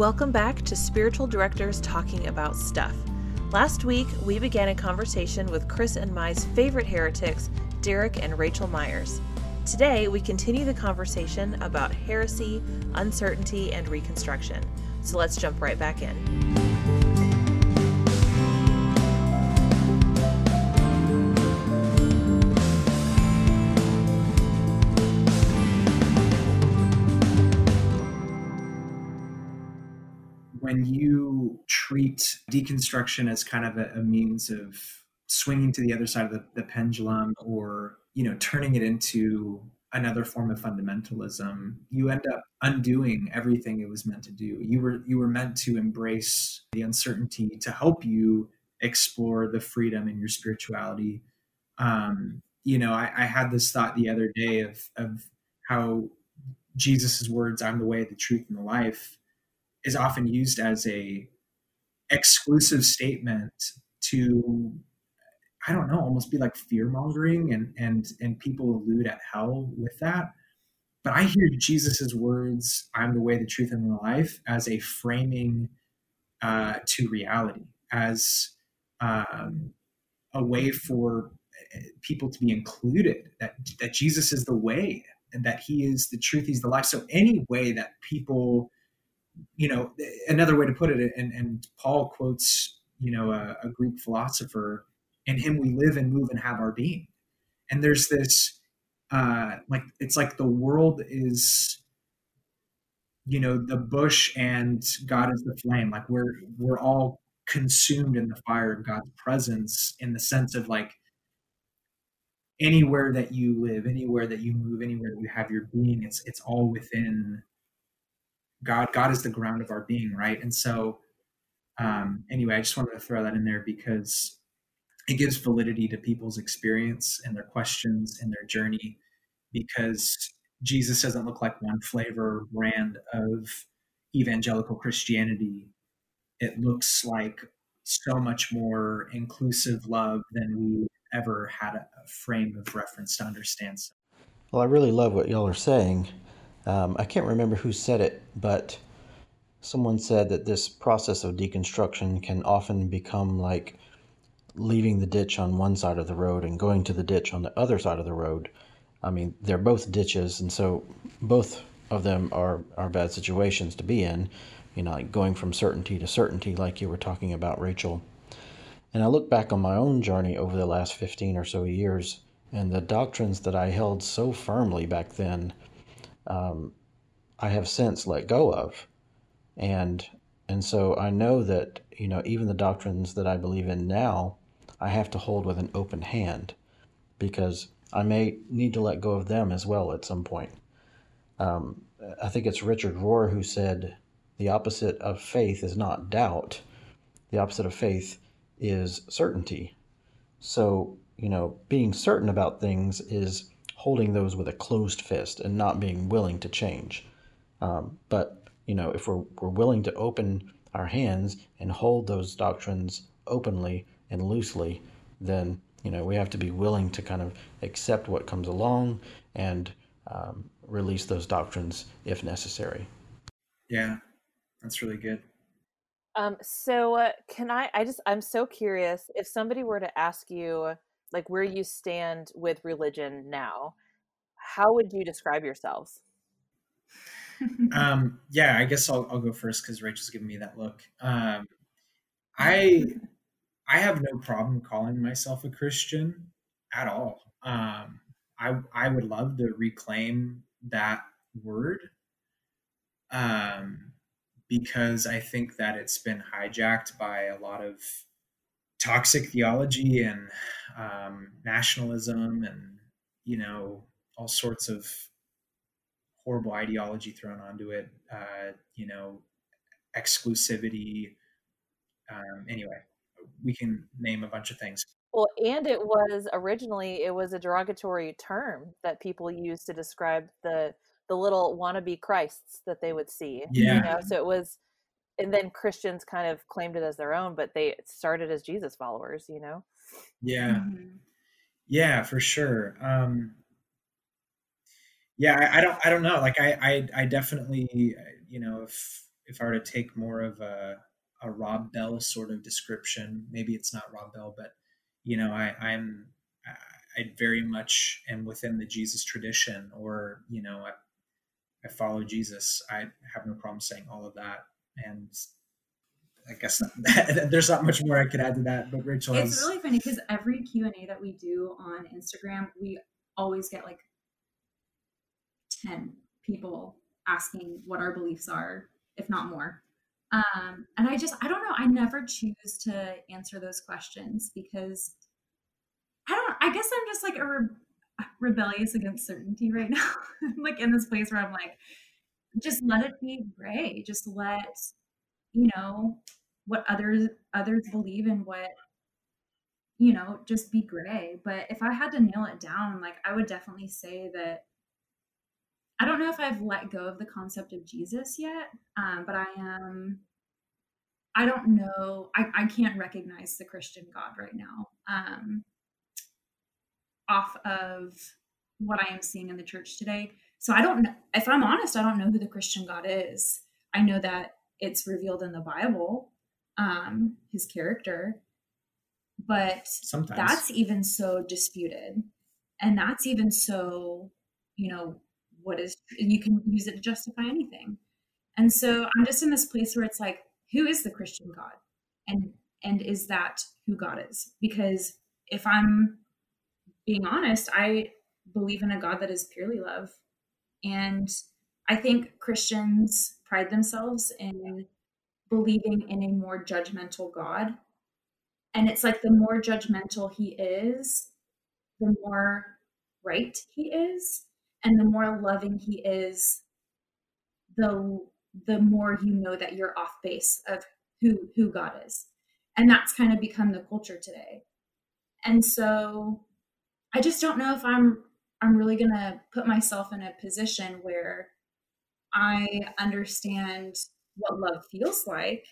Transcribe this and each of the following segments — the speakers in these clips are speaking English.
Welcome back to Spiritual Directors Talking About Stuff. Last week, we began a conversation with Chris and my's favorite heretics, Derek and Rachel Myers. Today, we continue the conversation about heresy, uncertainty, and reconstruction. So let's jump right back in. When you treat deconstruction as kind of a, a means of swinging to the other side of the, the pendulum or you know turning it into another form of fundamentalism you end up undoing everything it was meant to do. You were you were meant to embrace the uncertainty to help you explore the freedom in your spirituality. Um, you know I, I had this thought the other day of of how jesus's words i'm the way the truth and the life is often used as a exclusive statement to I don't know, almost be like fear mongering and and and people allude at hell with that. But I hear Jesus's words, I'm the way, the truth, and the life as a framing uh, to reality, as um, a way for uh, people to be included, that that Jesus is the way and that he is the truth, he's the life. So any way that people you know, another way to put it, and, and Paul quotes, you know, a, a Greek philosopher, in him we live and move and have our being. And there's this, uh, like, it's like the world is, you know, the bush and God is the flame. Like we're, we're all consumed in the fire of God's presence in the sense of like, anywhere that you live, anywhere that you move, anywhere that you have your being, it's, it's all within God, God is the ground of our being, right? And so, um, anyway, I just wanted to throw that in there because it gives validity to people's experience and their questions and their journey because Jesus doesn't look like one flavor brand of evangelical Christianity. It looks like so much more inclusive love than we ever had a, frame of reference to understand. Well, I really love what y'all are saying. Um, I can't remember who said it, but someone said that this process of deconstruction can often become like leaving the ditch on one side of the road and going to the ditch on the other side of the road. I mean, they're both ditches, and so both of them are, are bad situations to be in, you know, like going from certainty to certainty, like you were talking about, Rachel. And I look back on my own journey over the last 15 or so years, and the doctrines that I held so firmly back then um, I have since let go of, and and so I know that you know even the doctrines that I believe in now, I have to hold with an open hand, because I may need to let go of them as well at some point. Um, I think it's Richard Rohr who said, "The opposite of faith is not doubt; the opposite of faith is certainty." So you know, being certain about things is holding those with a closed fist and not being willing to change. Um, but you know, if we're we're willing to open our hands and hold those doctrines openly and loosely, then you know we have to be willing to kind of accept what comes along and um, release those doctrines if necessary. Yeah, that's really good. Um, so uh, can I? I just I'm so curious if somebody were to ask you like where you stand with religion now how would you describe yourselves? Um yeah i guess i'll, I'll go first because rachel's giving me that look. Um i i have no problem calling myself a christian at all. Um i i would love to reclaim that word um because i think that it's been hijacked by a lot of toxic theology and um, nationalism and you know all sorts of horrible ideology thrown onto it uh, you know exclusivity um, anyway we can name a bunch of things. Well and it was originally it was a derogatory term that people used to describe the the little wannabe christs that they would see yeah. you know so it was and then Christians kind of claimed it as their own, but they started as Jesus followers, you know? Yeah. Mm-hmm. Yeah, for sure. Um, yeah, I, I, don't, I don't know. Like I, I, I definitely, you know, if, if I were to take more of a a Rob Bell sort of description, maybe it's not Rob Bell, but you know, I, I'm I very much am within the Jesus tradition, or you know, I, I follow Jesus. I have no problem saying all of that, and I guess there's not much more I could add to that. But Rachel, it's has... really funny because every Q and A that we do on Instagram, we always get like ten people asking what our beliefs are, if not more. Um, and I just, I don't know. I never choose to answer those questions because I don't, I guess I'm just like a re- rebellious against certainty right now. I'm like in this place where I'm like, just let it be gray. Just let, you know, what others, others believe in what, you know, just be gray. But if I had to nail it down, like I would definitely say that I don't know if I've let go of the concept of Jesus yet, um, but I am. I don't know. I, I can't recognize the Christian God right now um, off of what I am seeing in the church today. So I don't know. If I'm honest, I don't know who the Christian God is. I know that it's revealed in the Bible, um, his character, but Sometimes. that's even so disputed. And that's even so, you know, what is you can use it to justify anything and so i'm just in this place where it's like who is the christian god and and is that who god is because if i'm being honest i believe in a god that is purely love and i think christians pride themselves in believing in a more judgmental god. And it's like the more judgmental he is the more right he is and the more loving he is the the more you know that you're off base of who who god is. And that's kind of become the culture today. And so i just don't know if i'm i'm really going to put myself in a position where i understand what love feels like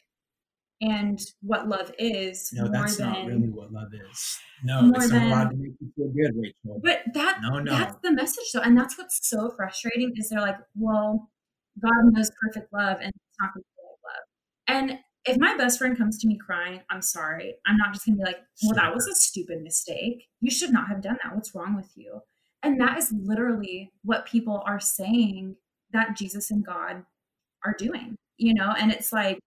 and what love is. No, that's than, not really what love is. No, it's not allowed to make you feel good, Rachel. But that no, no. that's the message though. And that's what's so frustrating is they're like, well, God knows perfect love and it's not gonna love. And if my best friend comes to me crying, I'm sorry. I'm not just gonna be like, well, that was a stupid mistake. You should not have done that. What's wrong with you? And that is literally what people are saying that Jesus and God are doing, you know? And it's like,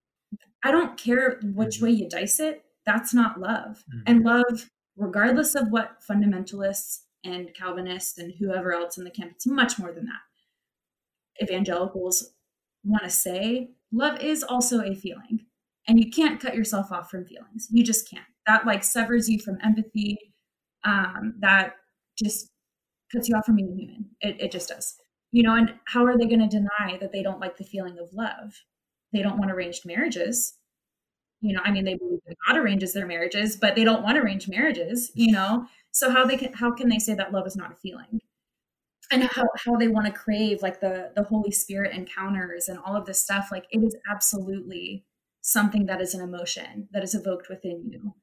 I don't care which mm-hmm. way you dice it. That's not love. Mm-hmm. And love, regardless of what fundamentalists and Calvinists and whoever else in the camp, it's much more than that. Evangelicals want to say love is also a feeling. And you can't cut yourself off from feelings. You just can't. That like severs you from empathy. Um, that just cuts you off from being human. It, it just does. You know, and how are they going to deny that they don't like the feeling of love? they don't want arranged marriages you know i mean they believe that god arranges their marriages but they don't want arranged marriages you know so how they can how can they say that love is not a feeling and how, how they want to crave like the the holy spirit encounters and all of this stuff like it is absolutely something that is an emotion that is evoked within you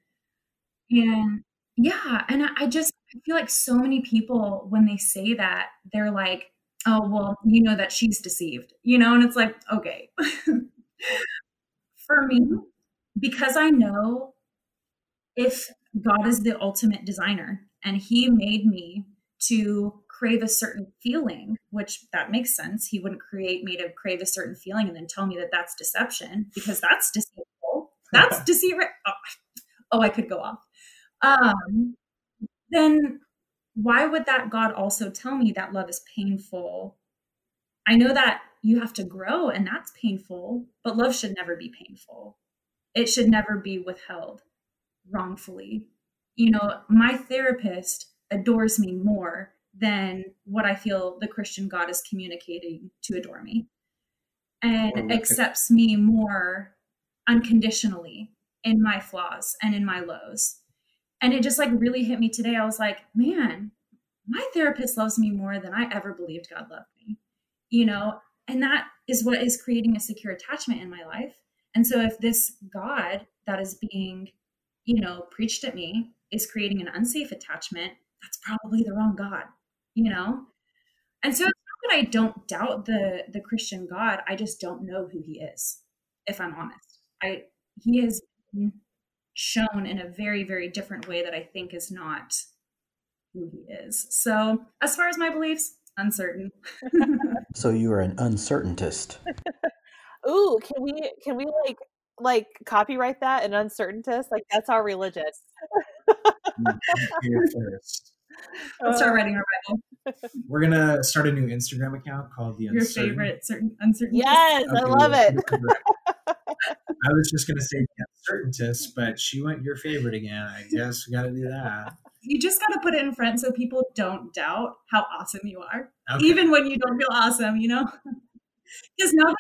and yeah and I, I just I feel like so many people when they say that they're like oh well you know that she's deceived you know and it's like okay For me, because I know if God is the ultimate designer and he made me to crave a certain feeling, which that makes sense. He wouldn't create me to crave a certain feeling and then tell me that that's deception because that's deceitful. That's deceitful. Oh, oh, I could go off. Um, then why would that God also tell me that love is painful? I know that you have to grow and that's painful but love should never be painful. It should never be withheld wrongfully. You know my therapist adores me more than what i feel the christian god is communicating to adore me and accepts me more unconditionally in my flaws and in my lows and it just like really hit me today i was like man my therapist loves me more than i ever believed god loved me you know and that is what is creating a secure attachment in my life. And so if this God that is being, you know, preached at me is creating an unsafe attachment, that's probably the wrong God, you know? And so it's not that I don't doubt the the Christian God, I just don't know who he is. if I'm honest. I he been shown in a very, very different way that I think is not who he is. So as far as my beliefs, uncertain. So you are an uncertaintist. Ooh, can we can we like like copyright that an uncertaintist? Like that's our religion. Here first. Let's start uh, writing our Bible. We're gonna start a new Instagram account called the Your Uncertain. favorite certain uncertain. Yes, I love we'll it. Put it correct. I was just gonna say the but she went your favorite again. I guess we got to do that. You just got to put it in front so people don't doubt how awesome you are, Okay. even when you don't feel awesome. You know, because now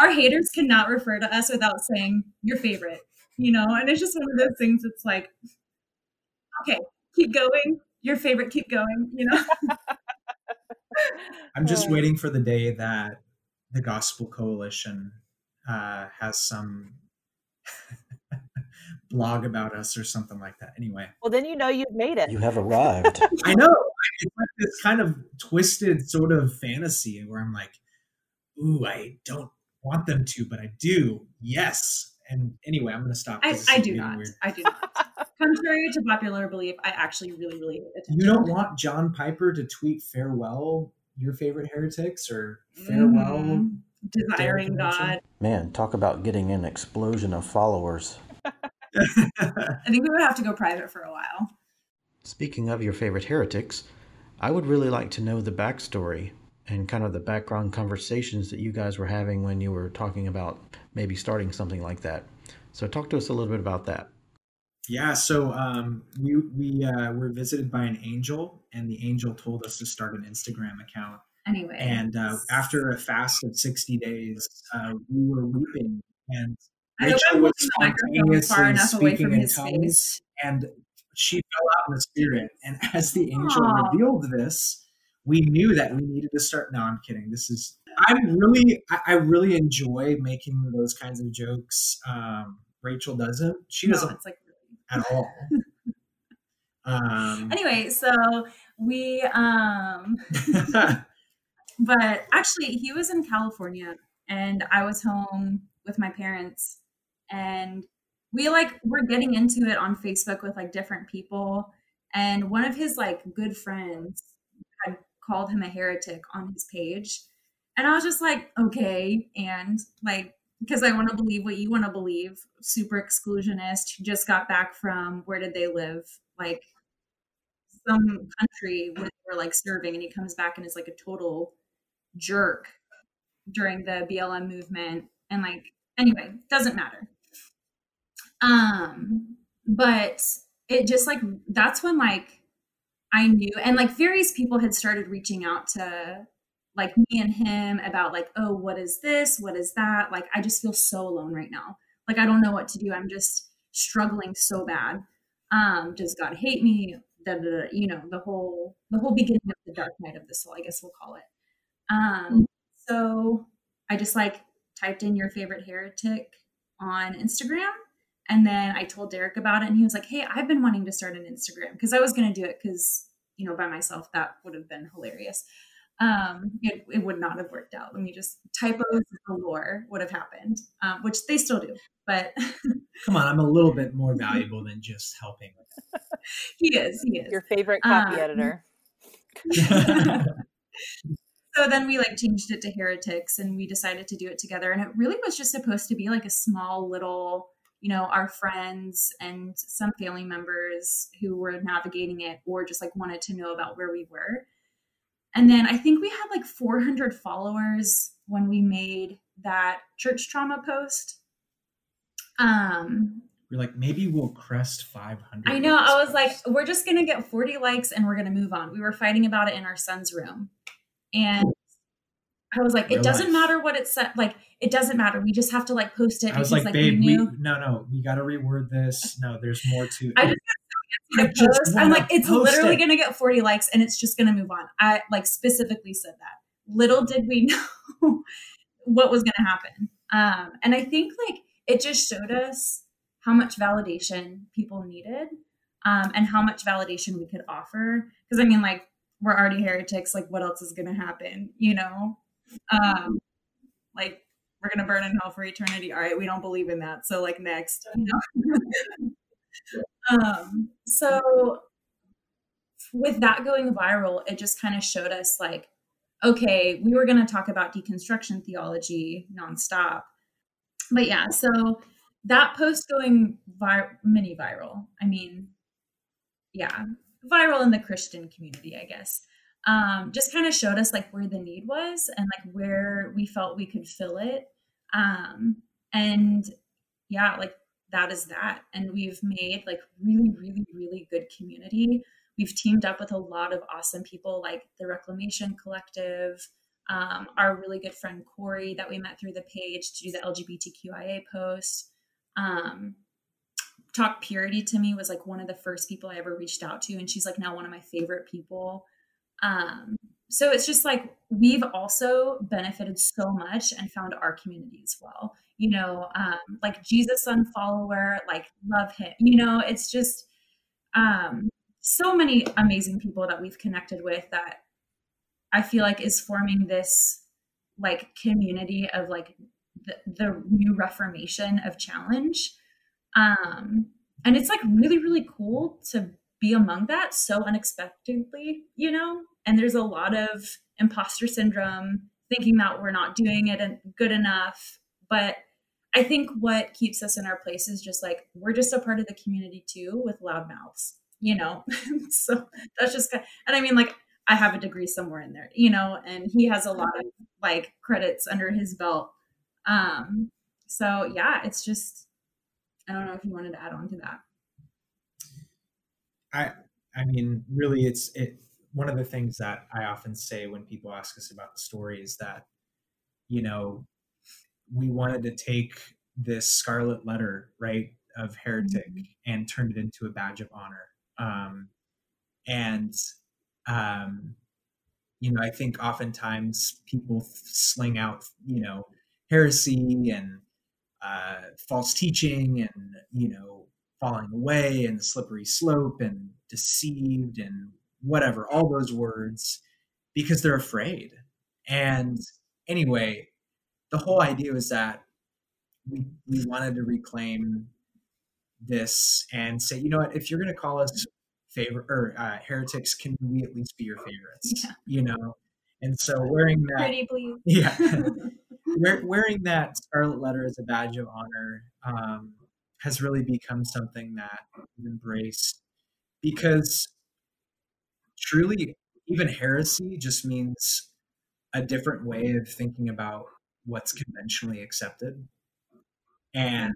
our haters cannot refer to us without saying your favorite. You know, and it's just one of those things. It's like, okay, keep going. Your favorite, keep going. You know. I'm just Oh. waiting for the day that the Gospel Coalition uh, has some blog about us or something like that. Anyway, Well, then you know you've made it. You have arrived. I know it's like this kind of twisted sort of fantasy where I'm like, ooh, I don't want them to, but I do. Yes. And anyway, I'm going to stop. I, 'cause this I do not. weird. I do not. Contrary to popular belief, I actually really, really hate attention. You don't want John Piper to tweet farewell your favorite heretics or farewell Mhm. Desiring God. Man, talk about getting an explosion of followers. I think we would have to go private for a while. Speaking of your favorite heretics, I would really like to know the backstory and kind of the background conversations that you guys were having when you were talking about maybe starting something like that. So, talk to us a little bit about that. Yeah, so um, we we uh, were visited by an angel, and the angel told us to start an Instagram account. Anyway. And uh, after a fast of sixty days, uh, we were weeping, and Rachel was holding the microphone far spontaneously speaking in tongues, and she fell out in the spirit. And as the angel Aw. revealed this, we knew that we needed to start. No, I'm kidding. This is I'm really I, I really enjoy making those kinds of jokes. Um, Rachel doesn't. She No, doesn't it's like at all. Um, anyway, so we um but actually he was in California and I was home with my parents and we like were getting into it on Facebook with like different people and one of his like good friends had called him a heretic on his page and I was just like okay and like because I want to believe what you want to believe super exclusionist just got back from where did they live? Like some country where they were like serving and he comes back and is like a total jerk during the BLM movement. And like anyway doesn't matter. Um but it just like that's when like I knew and like various people had started reaching out to like me and him about like oh what is this? What is that? Like I just feel so alone right now. Like I don't know what to do. I'm just struggling so bad. Um does God hate me? The da, you know the whole the whole beginning of the dark night of the soul I guess we'll call it um so I just like typed in your favorite heretic on Instagram and then I told Derek about it and he was like hey I've been wanting to start an Instagram because I was going to do it because you know by myself that would have been hilarious um it, it would not have worked out let me just typos galore would have happened um, which they still do but come on, I'm a little bit more valuable than just helping. he is he is Your favorite copy Um, editor. so then we like changed it to heretics and we decided to do it together and it really was just supposed to be like a small little you know our friends and some family members who were navigating it or just like wanted to know about where we were and then i think we had like 400 followers when we made that church trauma post um We're like, maybe we'll crest 500. I know. I was like, we're just gonna get 40 likes and we're gonna move on. We were fighting about it in our son's room. And I was like, it doesn't life. matter what it said. Like, it doesn't matter. We just have to like post it I was like, like, babe, we, knew. no, no, we got to reword this. No, there's more to. I just I just post. I'm like, it's literally it. gonna get 40 likes and it's just gonna move on. I like specifically said that. Little did we know what was gonna happen. Um, and I think like it just showed us how much validation people needed, um, and how much validation we could offer. Because I mean, like, we're already heretics. Like, what else is gonna happen? You know? Um, like we're gonna burn in hell for eternity. All right, we don't believe in that. So like next, um, so with that going viral, it just kind of showed us like, okay, we were gonna talk about deconstruction theology nonstop. But yeah, so that post going vir- mini viral. I mean, yeah, viral in the Christian community, I guess. Um, just kind of showed us like where the need was and like where we felt we could fill it. Um, and yeah, like that is that. And we've made like really, really, really good community. We've teamed up with a lot of awesome people like the Reclamation Collective, um, our really good friend Corey that we met through the page to do the LGBTQIA post. Um, Talk Purity to me was like one of the first people I ever reached out to, and she's like now one of my favorite people. Um, so it's just like we've also benefited so much and found our community as well. You know, um, like Jesus Son follower, like love him. You know, it's just um, so many amazing people that we've connected with that I feel like is forming this like community of like the, the new reformation of challenge um, and it's like really, really cool to be among that so unexpectedly, you know? And there's a lot of imposter syndrome, thinking that we're not doing it good enough. But I think what keeps us in our place is just like we're just a part of the community too with loud mouths, you know? so that's just kind of, and I mean, like, I have a degree somewhere in there, you know, and he has a lot of like credits under his belt. Um, so yeah, it's just I don't know if you wanted to add on to that. I I mean, really, it's it. One of the things that I often say when people ask us about the story is that, you know, we wanted to take this scarlet letter, right, of heretic mm-hmm. and turned it into a badge of honor. Um, and, um, you know, I think oftentimes people sling out, you know, heresy and uh, false teaching and you know falling away and the slippery slope and deceived and whatever all those words because they're afraid. And anyway the whole idea was that we, we wanted to reclaim this and say you know what? If you're going to call us favor or uh, heretics can we at least be your favorites? Yeah. you know? And so wearing that yeah wearing that scarlet letter as a badge of honor um, has really become something that we've embraced because truly, even heresy just means a different way of thinking about what's conventionally accepted. And,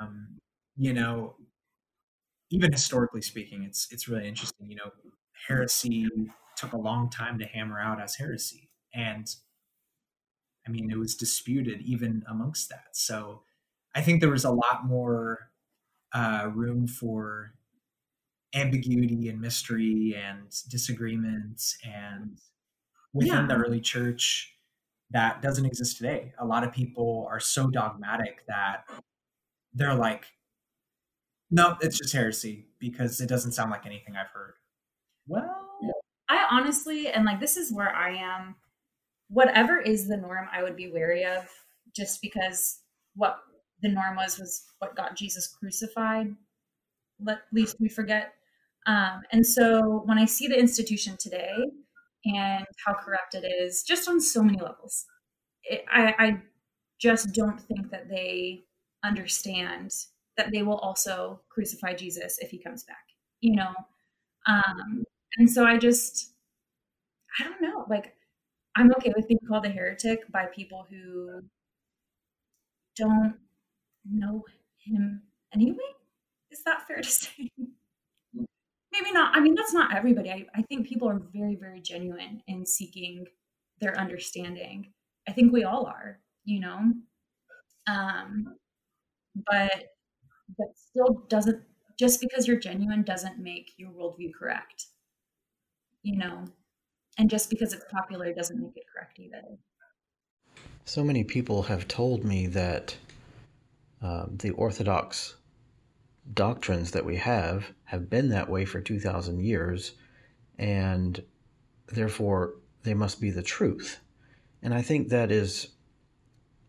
um, you know, even historically speaking, it's it's really interesting. You know, heresy took a long time to hammer out as heresy, and I mean, it was disputed even amongst that. So I think there was a lot more uh, room for ambiguity and mystery and disagreements and within yeah. the early church that doesn't exist today. A lot of people are so dogmatic that they're like, no, it's just heresy because it doesn't sound like anything I've heard. Well, I honestly, and like this is where I am whatever is the norm, I would be wary of just because what the norm was was what got Jesus crucified. Let least we forget. Um, and so when I see the institution today and how corrupt it is, just on so many levels, it, I, I just don't think that they understand that they will also crucify Jesus if he comes back. You know, um, and so I just, I don't know, like I'm okay with being called a heretic by people who don't know him anyway. Is that fair to say? Maybe not. I mean, that's not everybody. I, I think people are very, very genuine in seeking their understanding. I think we all are, you know. Um, but but still doesn't just because you're genuine doesn't make your worldview correct. You know, and just because it's popular doesn't make it correct either. So many people have told me that uh, the Orthodox doctrines that we have have been that way for 2,000 years, and therefore they must be the truth. And I think that is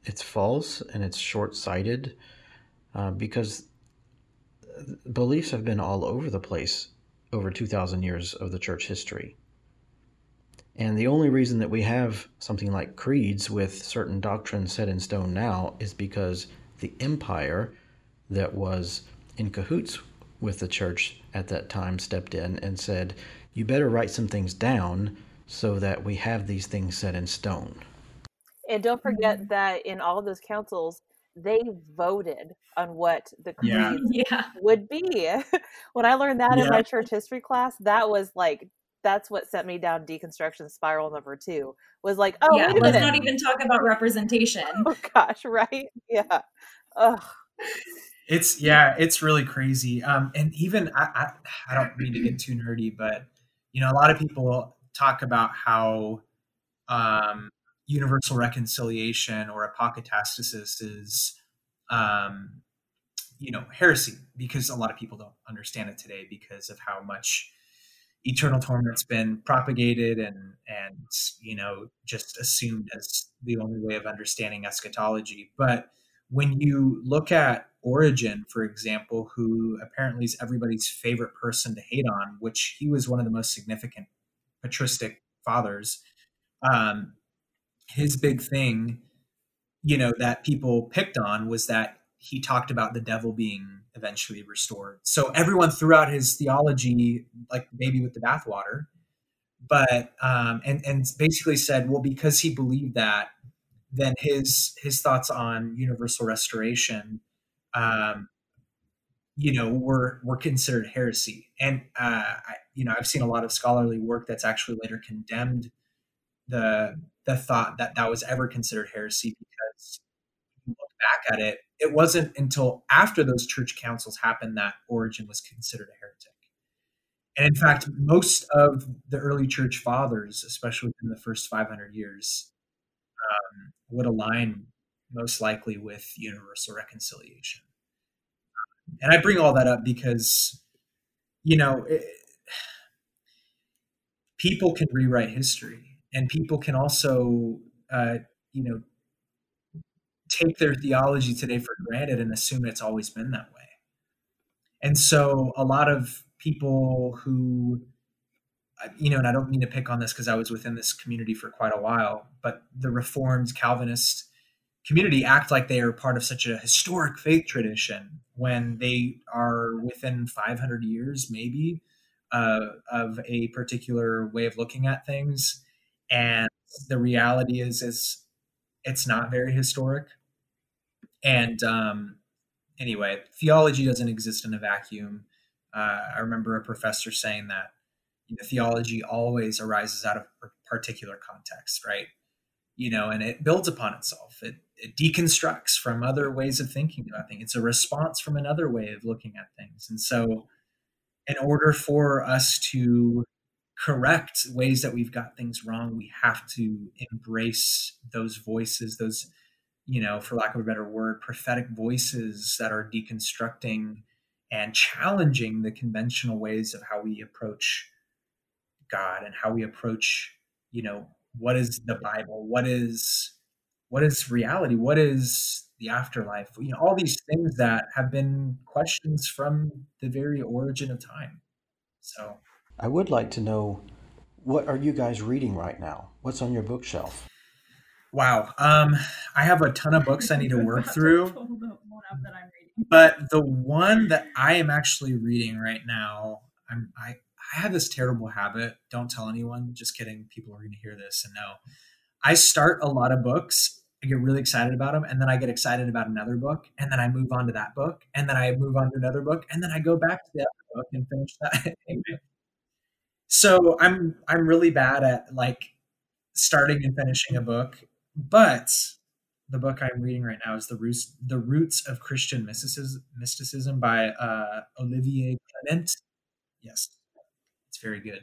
it's false and it's short-sighted uh, because beliefs have been all over the place over 2,000 years of the church history. And the only reason that we have something like creeds with certain doctrines set in stone now is because the empire that was in cahoots with the church at that time stepped in and said, You better write some things down so that we have these things set in stone. And don't forget that in all of those councils, they voted on what the creed Yeah. Yeah. would be. when I learned that in my church history class, that was like that's what sent me down deconstruction spiral number two. Was like, oh yeah. wait a Let's minute, not even talk about representation. oh gosh, right? Yeah. Ugh. It's yeah, it's really crazy. Um, and even I, I, I don't mean to get too nerdy, but you know, a lot of people talk about how um, universal reconciliation or apokatastasis is, um, you know, heresy because a lot of people don't understand it today because of how much eternal torment's been propagated and and you know just assumed as the only way of understanding eschatology. But when you look at Origen, for example, who apparently is everybody's favorite person to hate on, which he was one of the most significant patristic fathers. Um, his big thing, you know, that people picked on was that he talked about the devil being eventually restored. So everyone threw out his theology like baby with the bathwater, but um, and and basically said, well, because he believed that, then his his thoughts on universal restoration um, you know, were were considered heresy. And uh, I, you know, I've seen a lot of scholarly work that's actually later condemned the the thought that that was ever considered heresy because if you look back at it, it wasn't until after those church councils happened that Origen was considered a heretic. And in fact, most of the early church fathers, especially in the first 500 years, um, would align most likely with universal reconciliation. And I bring all that up because, you know, it, people can rewrite history, and people can also, uh, you know, take their theology today for granted and assume it's always been that way. And so, a lot of people who, you know, and I don't mean to pick on this because I was within this community for quite a while, but the Reformed Calvinist community act like they are part of such a historic faith tradition when they are within 500 years maybe uh, of a particular way of looking at things and the reality is is it's not very historic and um, anyway theology doesn't exist in a vacuum. Uh, i remember a professor saying that you know, theology always arises out of a particular context right? You know and it builds upon itself. It, it deconstructs from other ways of thinking about things. It's a response from another way of looking at things. And so in order for us to correct ways that we've got things wrong we have to embrace those voices those you know for lack of a better word prophetic voices that are deconstructing and challenging the conventional ways of how we approach god and how we approach you know what is the bible? What is what is reality? What is the afterlife? You know all these things that have been questions from the very origin of time. So I would like to know what are you guys reading right now? What's on your bookshelf? Wow. Um i have a ton of books i need to work through pull the one up that I'm reading. but the one that i am actually reading right now i'm i i have this terrible habit don't tell anyone just kidding people are going to hear this and know. I start a lot of books i get really excited about them and then i get excited about another book and then i move on to that book and then i move on to another book and then i go back to the other book and finish that. So i'm i'm really bad at like starting and finishing a book but the book I'm reading right now is the roots the roots of Christian mysticism, by uh, Olivier Clement. Yes, it's very good.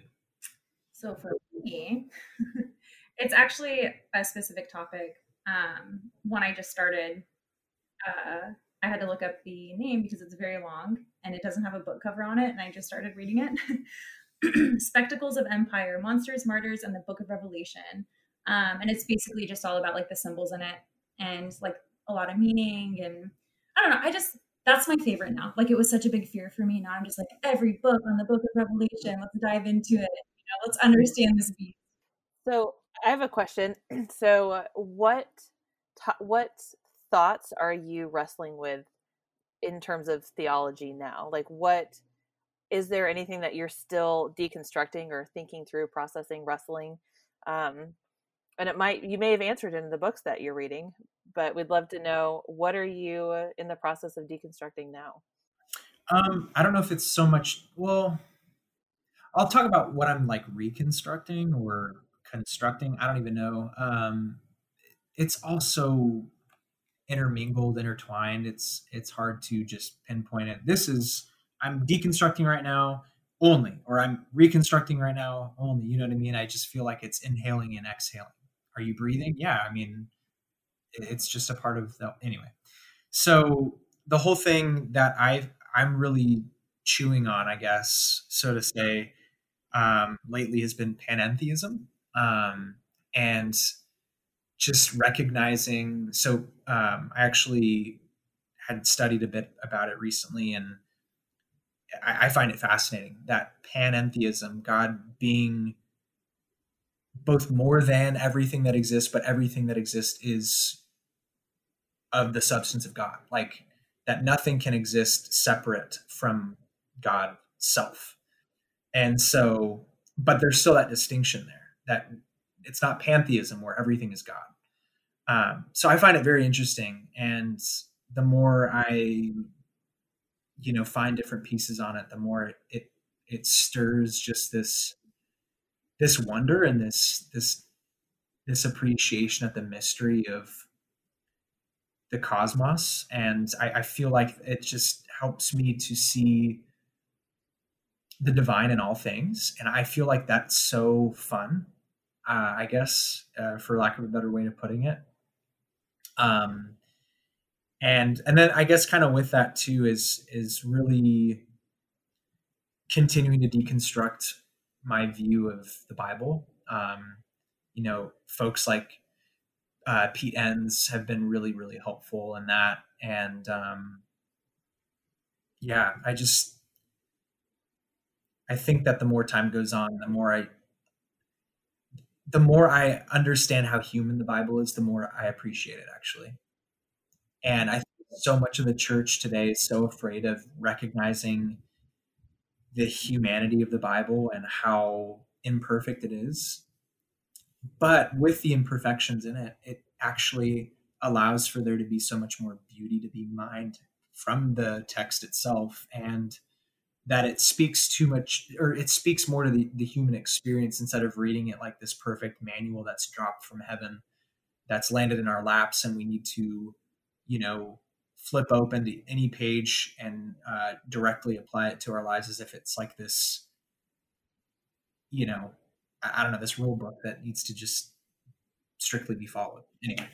So for me, it's actually a specific topic. Um, one I just started. Uh, I had to look up the name because it's very long and it doesn't have a book cover on it, and I just started reading it. Spectacles of Empire: Monsters, Martyrs, and the Book of Revelation. Um, and it's basically just all about like the symbols in it. and like a lot of meaning and I don't know. I just that's my favorite now. Like it was such a big fear for me. Now I'm just like every book on the book of Revelation. Let's dive into it. You know, let's understand this beast. So I have a question. So what what thoughts are you wrestling with in terms of theology now? Like what is there anything that you're still deconstructing or thinking through, processing, wrestling? Um, and it might you may have answered in the books that you're reading, but we'd love to know what are you in the process of deconstructing now? Um, I don't know if it's so much. Well, I'll talk about what I'm like reconstructing or constructing. I don't even know. Um, it's also intermingled, intertwined. It's it's hard to just pinpoint it. This is I'm deconstructing right now only, or I'm reconstructing right now only. You know what I mean? I just feel like it's inhaling and exhaling. Are you breathing? Yeah, I mean, it's just a part of the anyway. So the whole thing that I I'm really chewing on, I guess, so to say, um, lately has been panentheism, um, and just recognizing. So um, I actually had studied a bit about it recently, and I, I find it fascinating that panentheism, God being both more than everything that exists, but everything that exists is of the substance of God. Like that nothing can exist separate from God self. And so, but there's still that distinction there that it's not pantheism where everything is God. Um, so I find it very interesting. And the more I you know find different pieces on it the more it it stirs just this this wonder and this this this appreciation of the mystery of the cosmos. And I, I feel like it just helps me to see the divine in all things. And i feel like that's so fun uh, i guess uh, for lack of a better way of putting it. Um, and and then i guess kind of with that too is is really continuing to deconstruct my view of the bible. Um you know folks like uh, pete enns have been really really helpful in that. And um yeah i just i think that the more time goes on the more i the more i understand how human the bible is the more i appreciate it actually. And I think so much of the church today is so afraid of recognizing the humanity of the Bible and how imperfect it is. But with the imperfections in it, it actually allows for there to be so much more beauty to be mined from the text itself and that it speaks too much or it speaks more to the, the human experience instead of reading it like this perfect manual that's dropped from heaven that's landed in our laps and we need to you know, flip open to any page and uh, directly apply it to our lives as if it's like this, you know, I, I don't know, this rule book that needs to just strictly be followed. Anyway.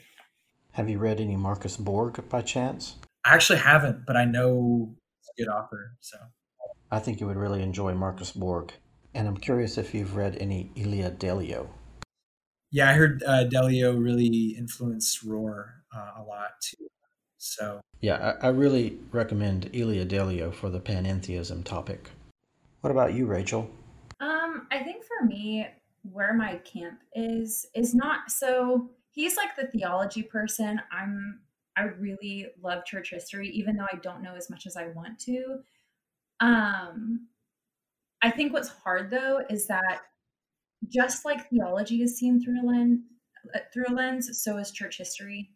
Have you read any Marcus Borg by chance? I actually haven't, but I know it's a good author. So I think you would really enjoy Marcus Borg. And I'm curious if you've read any Ilia Delio. Yeah, I heard uh, Delio really influenced Rohr uh, a lot too. So yeah, I, I really recommend Ilia Delio for the panentheism topic. What about you, Rachel? Um, I think for me, where my camp is is not so. He's like the theology person. I'm. I really love church history, even though I don't know as much as I want to. Um, I think what's hard though is that just like theology is seen through a lens, uh, through a lens, so is church history.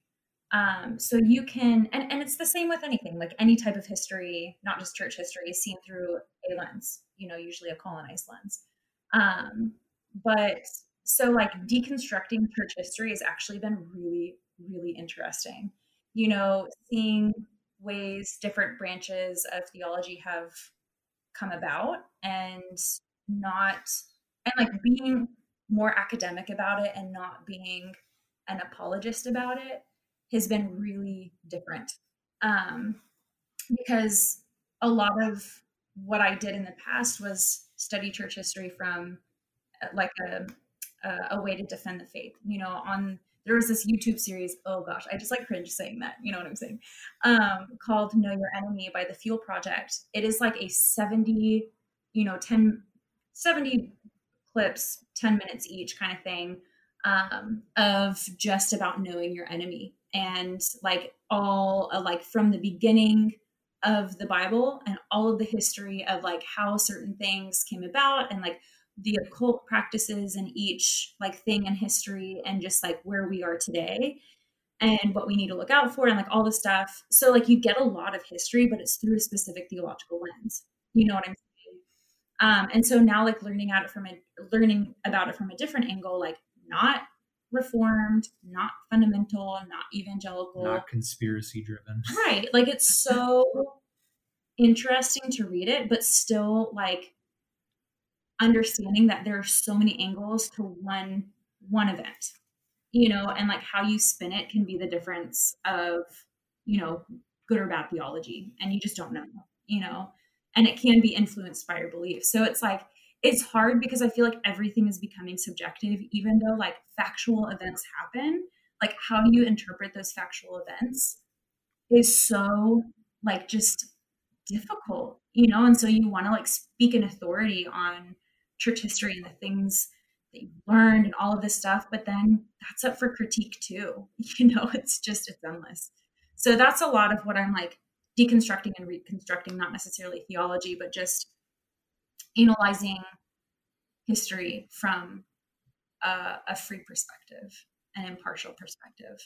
Um, so you can, and, and it's the same with anything, like any type of history, not just church history, is seen through a lens, you know, usually a colonized lens. Um, but so like deconstructing church history has actually been really, really interesting. You know, seeing ways different branches of theology have come about and not, and like being more academic about it and not being an apologist about it has been really different um, because a lot of what I did in the past was study church history from uh, like a, a way to defend the faith. You know, on there was this YouTube series. Oh gosh, I just like cringe saying that. You know what I'm saying? Um, called Know Your Enemy by the Fuel Project. It is like a 70, you know, 10, 70 clips, 10 minutes each kind of thing um, of just about knowing your enemy and like all uh, like from the beginning of the Bible and all of the history of like how certain things came about and like the occult practices in each like thing in history and just like where we are today and what we need to look out for and like all the stuff. So like you get a lot of history, but it's through a specific theological lens. You know what I'm saying? Um, and so now like learning at it from a learning about it from a different angle, like not reformed, not fundamental, not evangelical, not conspiracy driven. Right. Like it's so interesting to read it, but still like understanding that there are so many angles to one one event you know and like how you spin it can be the difference of you know good or bad theology and you just don't know you know and it can be influenced by your beliefs so it's like it's hard because i feel like everything is becoming subjective even though like factual events happen. Like how you interpret those factual events is so like just difficult you know? And so you want to like speak in authority on church history and the things that you learned and all of this stuff but then that's up for critique too you know? It's just it's endless. So that's a lot of what i'm like deconstructing and reconstructing not necessarily theology but just analyzing history from a, a free perspective an impartial perspective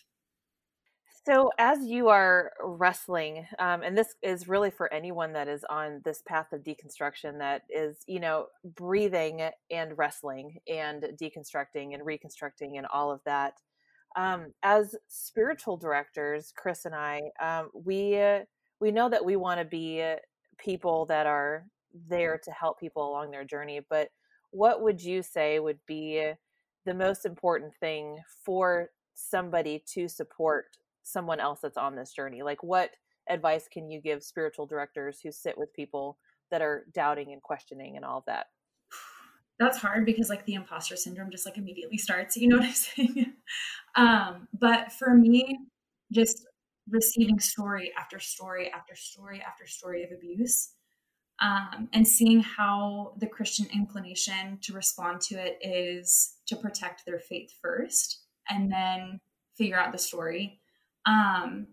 so, as you are wrestling, um, and this is really for anyone that is on this path of deconstruction that is, you know, breathing and wrestling and deconstructing and reconstructing and all of that. Um, as spiritual directors, Chris and I, um, we we know that we want to be people that are there to help people along their journey. But what would you say would be the most important thing for somebody to support someone else that's on this journey? Like what advice can you give spiritual directors who sit with people that are doubting and questioning and all of that? That's hard because like the imposter syndrome just like immediately starts you know what i'm saying? Um but for me just receiving story after story after story after story of abuse um, and seeing how the christian inclination to respond to it is to protect their faith first and then figure out the story um,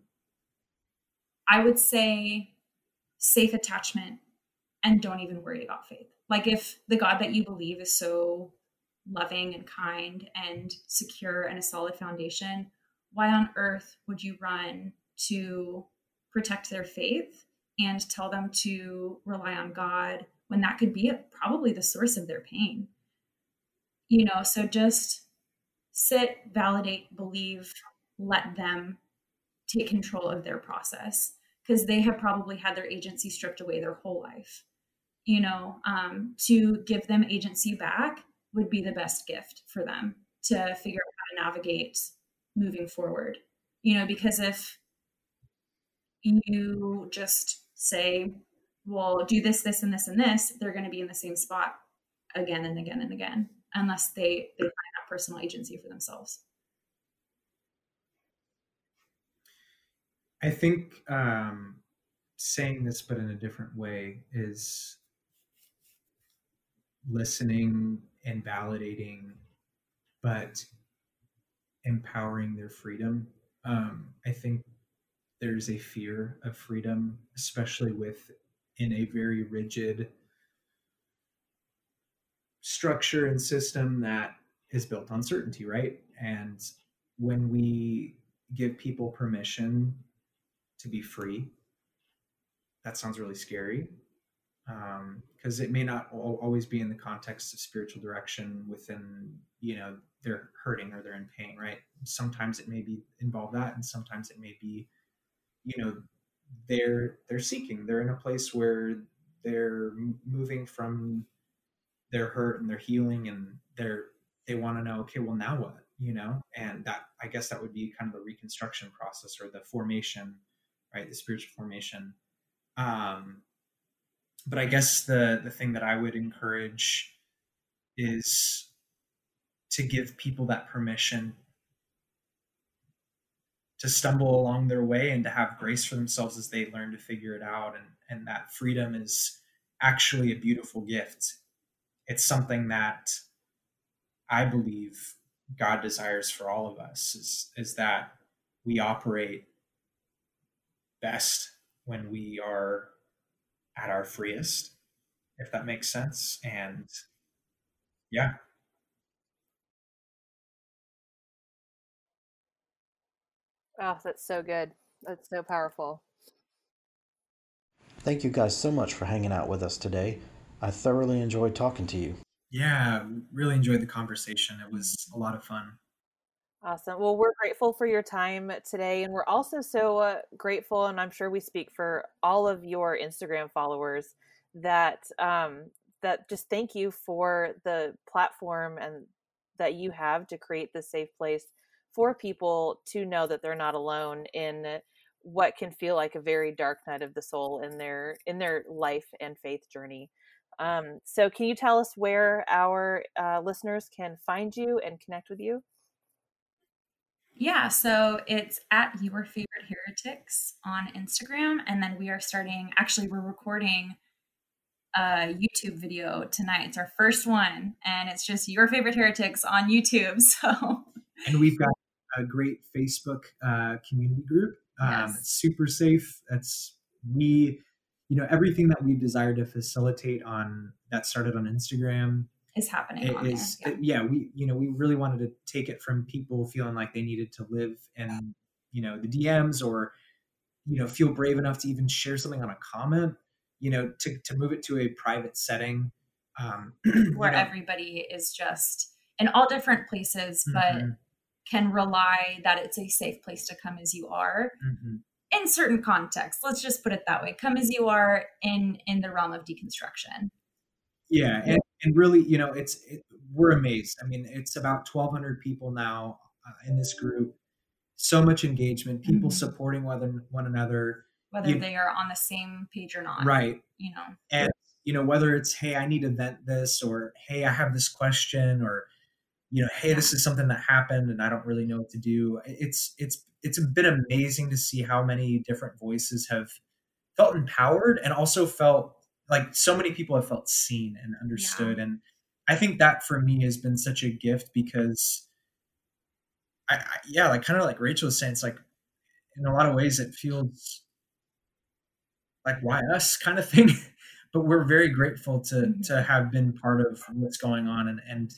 I would say safe attachment and don't even worry about faith. Like if the God that you believe is so loving and kind and secure and a solid foundation, why on earth would you run to protect their faith and tell them to rely on God when that could be probably the source of their pain? You know, so just sit, validate, believe, let them take control of their process because they have probably had their agency stripped away their whole life you know um, to give them agency back would be the best gift for them to figure out how to navigate moving forward you know because if you just say well do this this and this and this they're going to be in the same spot again and again and again unless they they find that personal agency for themselves I think um, saying this, but in a different way, is listening and validating, but empowering their freedom. Um, I think there's a fear of freedom, especially with in a very rigid structure and system that is built on certainty, right? And when we give people permission to be free. That sounds really scary because um, it may not always be in the context of spiritual direction within, you know, they're hurting or they're in pain, right? Sometimes it may be involve that, and sometimes it may be, you know, they're they're seeking. They're in a place where they're moving from their hurt and their healing, and they're they want to know, okay, well now what, you know? And that I guess that would be kind of the reconstruction process or the formation right? The spiritual formation. Um, but I guess the the thing that I would encourage is to give people that permission to stumble along their way and to have grace for themselves as they learn to figure it out. And and that freedom is actually a beautiful gift. It's something that i believe god desires for all of us is is that we operate best when we are at our freest if that makes sense. And yeah Oh, that's so good. That's so powerful. Thank you guys so much for hanging out with us today. I thoroughly enjoyed talking to you. Yeah, really enjoyed the conversation. It was a lot of fun. Awesome. Well, we're grateful for your time today. And we're also so uh, grateful, and I'm sure we speak for all of your Instagram followers, that um, that just thank you for the platform and that you have to create this safe place for people to know that they're not alone in what can feel like a very dark night of the soul in their in their life and faith journey. Um, so, can you tell us where our uh, listeners can find you and connect with you? Yeah, so it's at your favorite heretics on Instagram, and then we are starting. Actually, we're recording a YouTube video tonight. It's our first one, and it's just your favorite heretics on YouTube. So, and we've got a great Facebook uh, community group. Um, yes. It's super safe. That's we, you know, everything that we've desired to facilitate on that started on Instagram is happening. Is yeah. It, yeah, we you know we really wanted to take it from people feeling like they needed to live in you know the DMs or you know feel brave enough to even share something on a comment. You know, to to move it to a private setting um, where know. everybody is just in all different places, but mm-hmm can rely that it's a safe place to come as you are mm-hmm. in certain contexts. Let's just put it that way. Come as you are in in the realm of deconstruction. Yeah and, and really you know it's it, we're amazed. I mean it's about 1200 people now uh, in this group. So much engagement people mm-hmm. supporting one, one another. Whether you, they are on the same page or not right. you know. And you know whether it's hey i need to vent this or hey i have this question or you know hey this is something that happened and i don't really know what to do it's it's it's been amazing to see how many different voices have felt empowered and also felt like so many people have felt seen and understood yeah. and i think that for me has been such a gift because I, I yeah like kind of like rachel was saying it's like in a lot of ways it feels like why us kind of thing but we're very grateful to mm-hmm. to have been part of what's going on and and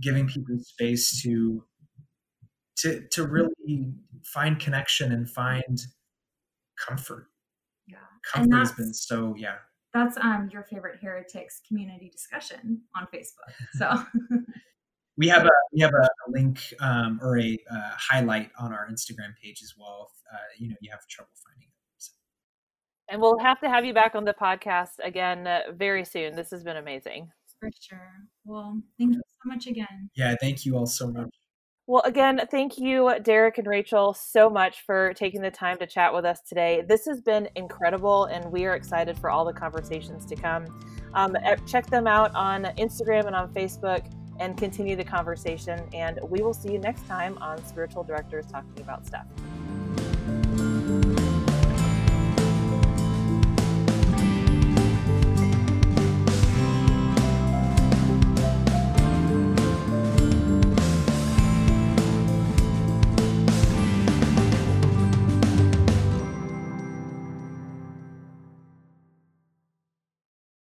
giving people space to to to really find connection and find comfort. Yeah, comfort has been so yeah. That's um your favorite heretics community discussion on Facebook. So we have a we have a, link um, or a uh, highlight on our Instagram page as well. If, uh, you know you have trouble finding it. So. And we'll have to have you back on the podcast again uh, very soon. This has been amazing. For sure. Well, thank you so much again. Yeah, thank you all so much. Well, again, thank you, Derek and Rachel, so much for taking the time to chat with us today. This has been incredible, and we are excited for all the conversations to come. Um, check them out on Instagram and on Facebook and continue the conversation. And we will see you next time on Spiritual Directors Talking About Stuff.